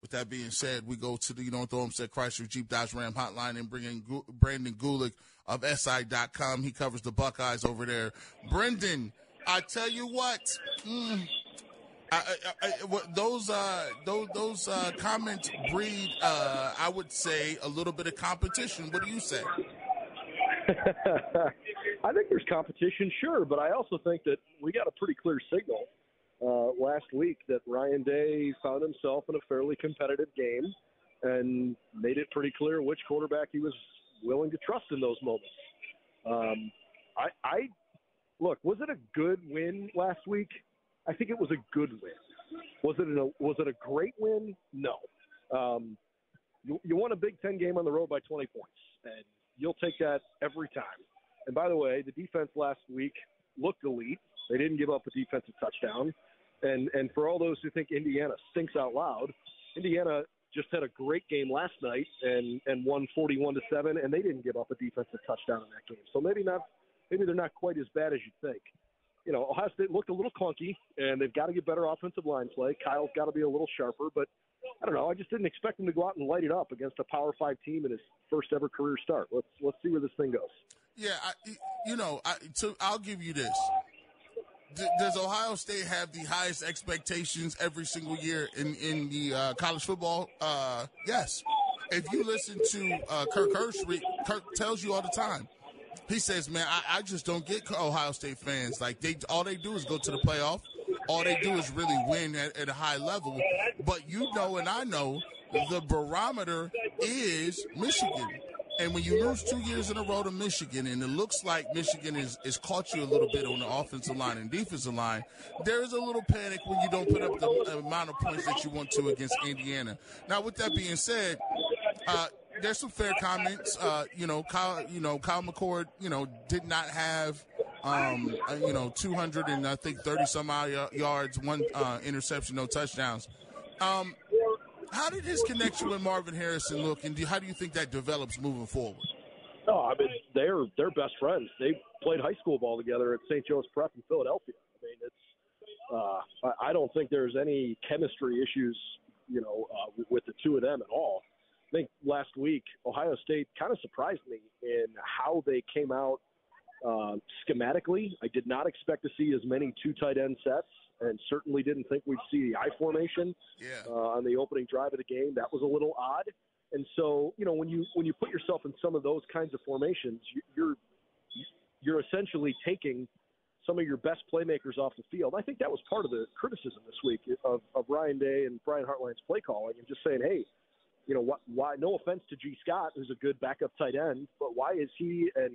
With that being said, we go to the you know North Olmsted Chrysler Jeep Dodge Ram hotline and bring in Brendan Gulick of SI.com. He covers the Buckeyes over there. Brendan, I tell you what. Mm, I, I, I, those uh, those those uh, comments breed, uh, I would say, a little bit of competition. What do you say? I think there's competition, sure, but I also think that we got a pretty clear signal uh, last week that Ryan Day found himself in a fairly competitive game and made it pretty clear which quarterback he was willing to trust in those moments. Um, I, I look, was it a good win last week? I think it was a good win. Was it a was it a great win? No. Um, you, you won a Big Ten game on the road by 20 points, and you'll take that every time. And by the way, the defense last week looked elite. They didn't give up a defensive touchdown. And and for all those who think Indiana stinks out loud, Indiana just had a great game last night and and won 41 to 7 and they didn't give up a defensive touchdown in that game. So maybe not maybe they're not quite as bad as you think. You know, Ohio State looked a little clunky and they've got to get better offensive line play. Kyle's got to be a little sharper, but I don't know. I just didn't expect him to go out and light it up against a Power 5 team in his first ever career start. Let's let's see where this thing goes. Yeah, I, you know, I, so I'll give you this. Does Ohio State have the highest expectations every single year in in the uh, college football? Uh, yes. If you listen to uh, Kirk Herbstreit, Kirk tells you all the time. He says, "Man, I, I just don't get Ohio State fans. Like they, all they do is go to the playoff. All they do is really win at, at a high level. But you know, and I know, the barometer is Michigan. And when you lose two years in a row to Michigan, and it looks like Michigan is, is caught you a little bit on the offensive line and defensive line, there is a little panic when you don't put up the amount of points that you want to against Indiana. Now, with that being said, uh, there's some fair comments. Uh, you know, Kyle, you know, Kyle McCord, you know, did not have, um, uh, you know, 200 and I think 30 some odd yards, one uh, interception, no touchdowns. Um, how did his connection with Marvin Harrison look, and do, how do you think that develops moving forward? No, I mean they're they're best friends. They played high school ball together at St. Joe's Prep in Philadelphia. I mean, it's uh, I- I don't think there's any chemistry issues, you know, uh, with- the two of them at all. I think last week Ohio State kind of surprised me in how they came out uh, schematically. I did not expect to see as many two tight end sets, and certainly didn't think we'd see the I formation Yeah. uh, on the opening drive of the game. That was a little odd. And so, you know, when you when you put yourself in some of those kinds of formations, you, you're you're essentially taking some of your best playmakers off the field. I think that was part of the criticism this week of, of Ryan Day and Brian Hartline's play calling, and just saying, hey, you know, wh- why? No offense to Gee Scott, who's a good backup tight end, but why is he and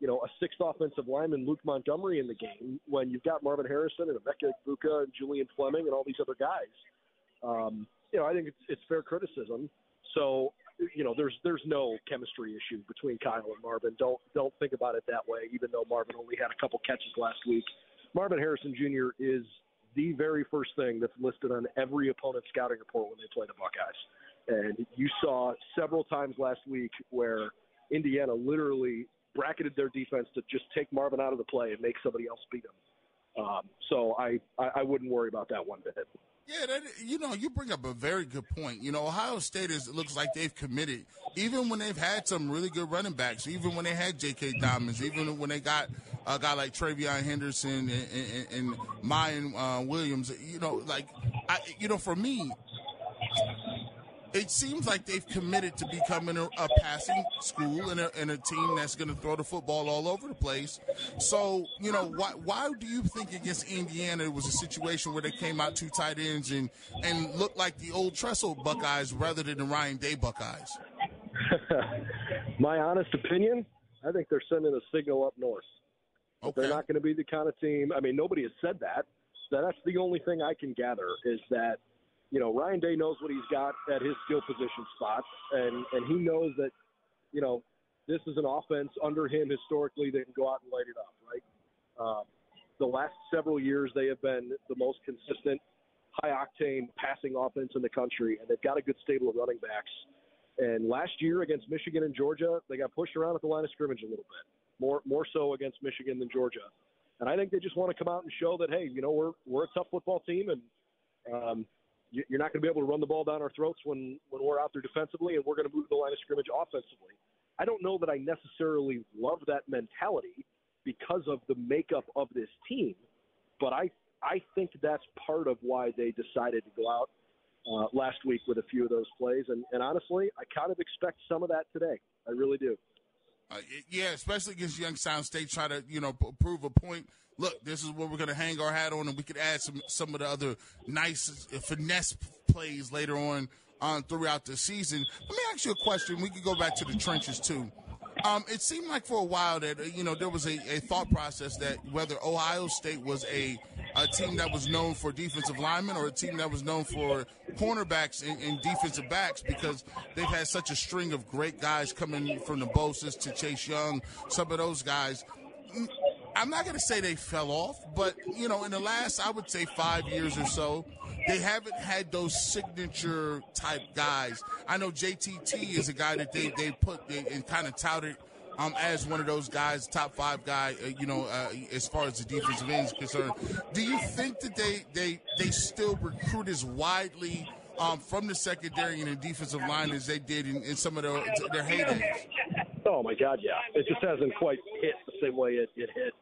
you know a sixth offensive lineman, Luke Montgomery, in the game when you've got Marvin Harrison and Emeka Egbuka and Julian Fleming and all these other guys? Um, you know, I think it's, it's fair criticism. So, you know, there's there's no chemistry issue between Kyle and Marvin. Don't don't think about it that way. Even though Marvin only had a couple catches last week, Marvin Harrison Jr. is the very first thing that's listed on every opponent's scouting report when they play the Buckeyes. And you saw several times last week where Indiana literally bracketed their defense to just take Marvin out of the play and make somebody else beat him. Um, so I, I, I wouldn't worry about that one bit. Yeah, that, you know, you bring up a very good point. You know, Ohio State is looks like they've committed, even when they've had some really good running backs, even when they had J.K. Dobbins, even when they got a guy like TreVeyon Henderson and, and, and Miyan uh, Williams. You know, like, I, you know, for me, it seems like they've committed to becoming a, a passing school and a, and a team that's going to throw the football all over the place. So, you know, why, why do you think against Indiana it was a situation where they came out two tight ends and, and looked like the old Tressel Buckeyes rather than the Ryan Day Buckeyes? My honest opinion, I think they're sending a signal up north. Okay. They're not going to be the kind of team. I mean, nobody has said that. So that's the only thing I can gather is that you know, Ryan Day knows what he's got at his skill position spot, and and he knows that, you know, this is an offense under him historically that can go out and light it up, right? Uh, the last several years, they have been the most consistent, high octane passing offense in the country, and they've got a good stable of running backs. And last year against Michigan and Georgia, they got pushed around at the line of scrimmage a little bit, more more so against Michigan than Georgia. And I think they just want to come out and show that, hey, you know, we're we're a tough football team, and um, you're not going to be able to run the ball down our throats when when we're out there defensively, and we're going to move the line of scrimmage offensively. I don't know that I necessarily love that mentality because of the makeup of this team, but I I think that's part of why they decided to go out uh, last week with a few of those plays, and, and honestly, I kind of expect some of that today. I really do. Uh, yeah, especially against Youngstown State, try to you know prove a point look, this is what we're going to hang our hat on, and we could add some some of the other nice uh, finesse plays later on on throughout the season. Let me ask you a question. We could go back to the trenches too. Um, it seemed like for a while that uh, you know there was a, a thought process that whether Ohio State was a a team that was known for defensive linemen or a team that was known for cornerbacks and, and, defensive backs because they've had such a string of great guys coming from the Bosa's to Chase Young, some of those guys. Mm, I'm not going to say they fell off, but you know, in the last, I would say five years or so, they haven't had those signature type guys. I know JTT is a guy that they they put and kind of touted um, as one of those guys, top five guy, uh, you know, uh, as far as the defensive end is concerned. Do you think that they they they still recruit as widely? Um, from the secondary and the defensive line as they did in, in some of their, their heydays. Oh my God, yeah. It just hasn't quite hit the same way it, it hit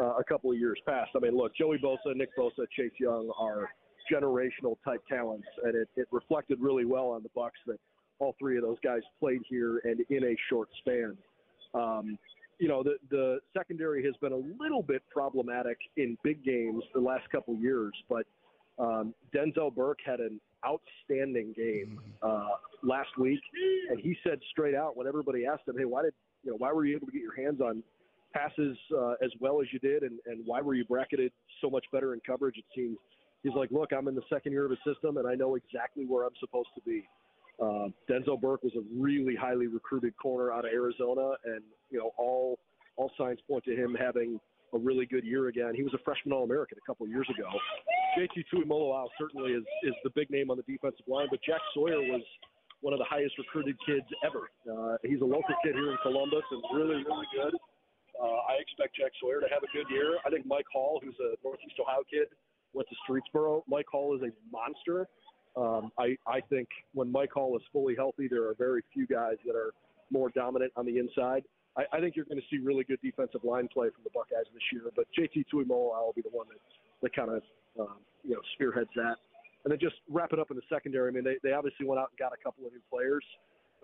uh, a couple of years past. I mean, look, Joey Bosa, Nick Bosa, Chase Young are generational type talents, and it, it reflected really well on the Bucks that all three of those guys played here and in a short span. Um, you know, the the secondary has been a little bit problematic in big games the last couple years, but um, Denzel Burke had an outstanding game uh, last week, and he said straight out when everybody asked him, "Hey, why did you know why were you able to get your hands on passes uh, as well as you did, and, and why were you bracketed so much better in coverage? It seems he's like, look, I'm in the second year of a system, and I know exactly where I'm supposed to be. Uh, Denzel Burke was a really highly recruited corner out of Arizona, and you know all all signs point to him having a really good year again. He was a freshman All American a couple years ago. JT Tuimoloau certainly is is the big name on the defensive line, but Jack Sawyer was one of the highest recruited kids ever. Uh, he's a local kid here in Columbus and really really good. Uh, I expect Jack Sawyer to have a good year. I think Mike Hall, who's a Northeast Ohio kid, went to Streetsboro. Mike Hall is a monster. Um, I, I think when Mike Hall is fully healthy, there are very few guys that are more dominant on the inside. I, I think you're going to see really good defensive line play from the Buckeyes this year. But JT Tuimoloau will be the one that, that kind of um, you know spearheads that. And then just wrap it up in the secondary. I mean, they, they obviously went out and got a couple of new players.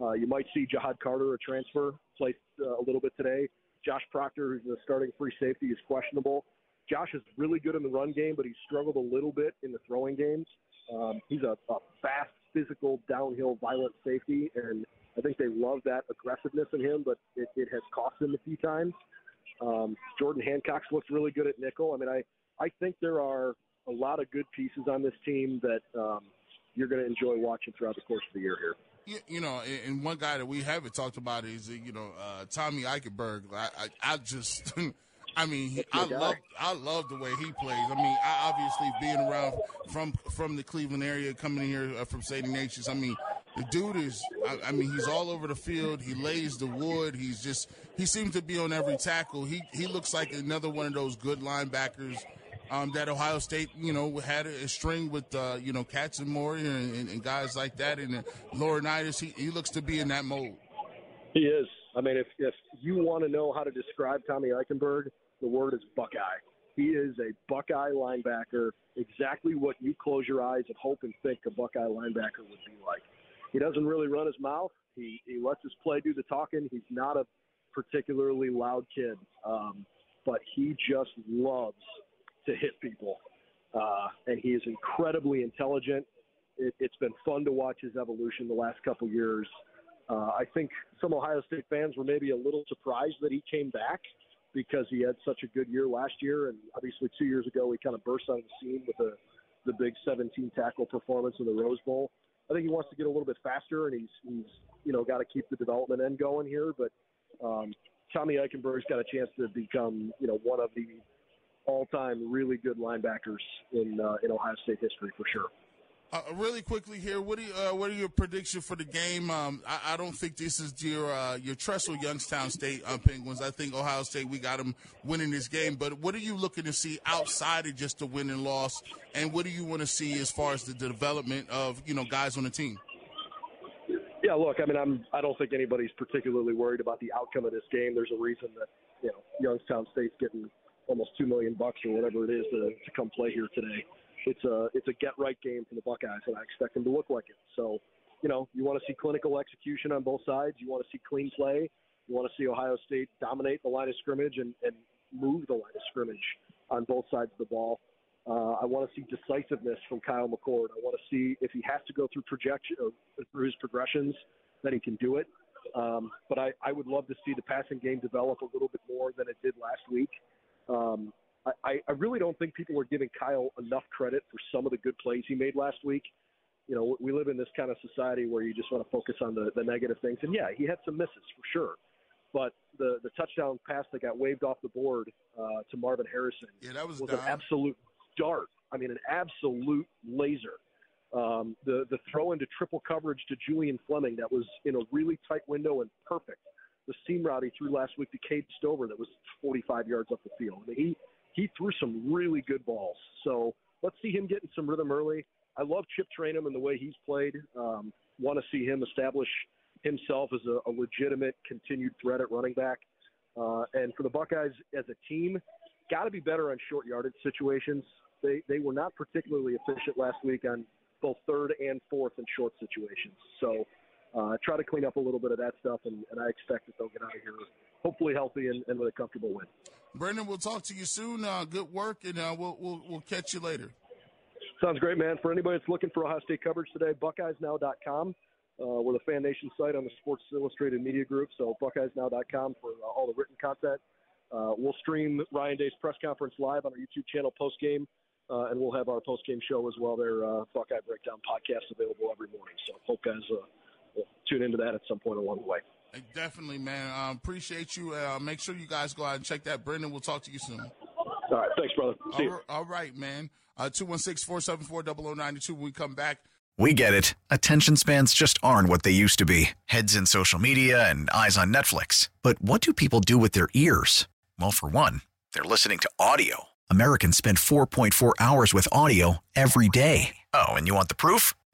Uh, you might see Ja'Had Carter, a transfer, play uh, a little bit today. Josh Proctor, who's the starting free safety, is questionable. Josh is really good in the run game, but he's struggled a little bit in the throwing games. Um, he's a, a fast, physical, downhill, violent safety, and I think they love that aggressiveness in him, but it, it has cost them a few times. Um, Jordan Hancock's looked really good at nickel. I mean, I, I think there are a lot of good pieces on this team that um, you're going to enjoy watching throughout the course of the year here you know, and one guy that we haven't talked about is you know uh, Tommy Eichenberg. I, I, I just. I mean, he, I love I love the way he plays. I mean, I obviously being around from from the Cleveland area, coming here uh, from St. Ignatius. I mean, the dude is. I, I, mean, he's all over the field. He lays the wood. He's just. He seems to be on every tackle. He he looks like another one of those good linebackers um, that Ohio State, you know, had a, string with, uh, you know, Katzenmoyer and, and, and, guys like that. And uh, Laurinaitis, he, he looks to be in that mold. He is. I mean, if, if you want to know how to describe Tommy Eichenberg, the word is Buckeye. He is a Buckeye linebacker, exactly what you close your eyes and hope and think a Buckeye linebacker would be like. He doesn't really run his mouth. He he lets his play do the talking. He's not a particularly loud kid, um, but he just loves to hit people, uh, and he is incredibly intelligent. It, it's been fun to watch his evolution the last couple years. Uh, I think some Ohio State fans were maybe a little surprised that he came back because he had such a good year last year, and obviously two years ago he kind of burst on the scene with the the big 17 tackle performance in the Rose Bowl. I think he wants to get a little bit faster, and he's he's you know got to keep the development end going here. But um, Tommy Eichenberg's got a chance to become you know one of the all-time really good linebackers in uh, in Ohio State history for sure. Uh, really quickly here, what are you, uh, what are your predictions for the game? Um, I, I, don't think this is your uh, your Tressel Youngstown State uh, Penguins. I think Ohio State we got them winning this game. But what are you looking to see outside of just the win and loss? And what do you want to see as far as the development of you know guys on the team? Yeah, look, I mean, I'm I don't think anybody's particularly worried about the outcome of this game. There's a reason that you know Youngstown State's getting almost two million bucks or whatever it is to, to come play here today it's a it's a get right game for the Buckeyes, and I expect them to look like it. So, you know, you want to see clinical execution on both sides. You want to see clean play. You want to see Ohio State dominate the line of scrimmage and, and move the line of scrimmage on both sides of the ball. Uh, I want to see decisiveness from Kyle McCord. I want to see if he has to go through projection or through his progressions that he can do it. Um, but I, I would love to see the passing game develop a little bit more than it did last week. Um, I, I really don't think people are giving Kyle enough credit for some of the good plays he made last week. You know, we live in this kind of society where you just want to focus on the, the negative things. And yeah, he had some misses for sure. But the, the touchdown pass that got waved off the board uh, to Marvin Harrison yeah, that was, was an absolute dart. I mean, an absolute laser. Um, the the throw into triple coverage to Julian Fleming that was in a really tight window and perfect. The seam route he threw last week to Cade Stover that was 45 yards up the field. I mean, he he threw some really good balls. So let's see him getting some rhythm early. I love Chip Trayanum and the way he's played. Um, want to see him establish himself as a, a legitimate continued threat at running back. Uh, and for the Buckeyes as a team, got to be better on short yardage situations. They they were not particularly efficient last week on both third and fourth and short situations. So uh, try to clean up a little bit of that stuff, and, and I expect that they'll get out of here hopefully healthy and, and with a comfortable win. Brendan, we'll talk to you soon. Uh, good work, and uh, we'll, we'll we'll catch you later. Sounds great, man. For anybody that's looking for Ohio State coverage today, BuckeyesNow.com. Uh, we're the fan nation site on the Sports Illustrated Media Group, so BuckeyesNow.com for uh, all the written content. Uh, we'll stream Ryan Day's press conference live on our YouTube channel post game, uh, and we'll have our post game show as well. There, uh, Buckeye Breakdown podcast available every morning. So hope guys uh, will tune into that at some point along the way. Definitely, man. Um, appreciate you. Uh, make sure you guys go out and check that. Brendan, we'll talk to you soon. All right. Thanks, brother. See all, you. all right, man. Uh, 216 474 0092 when we come back. We get it. Attention spans just aren't what they used to be heads in social media and eyes on Netflix. But what do people do with their ears? Well, for one, they're listening to audio. Americans spend 4.4 hours with audio every day. Oh, and you want the proof?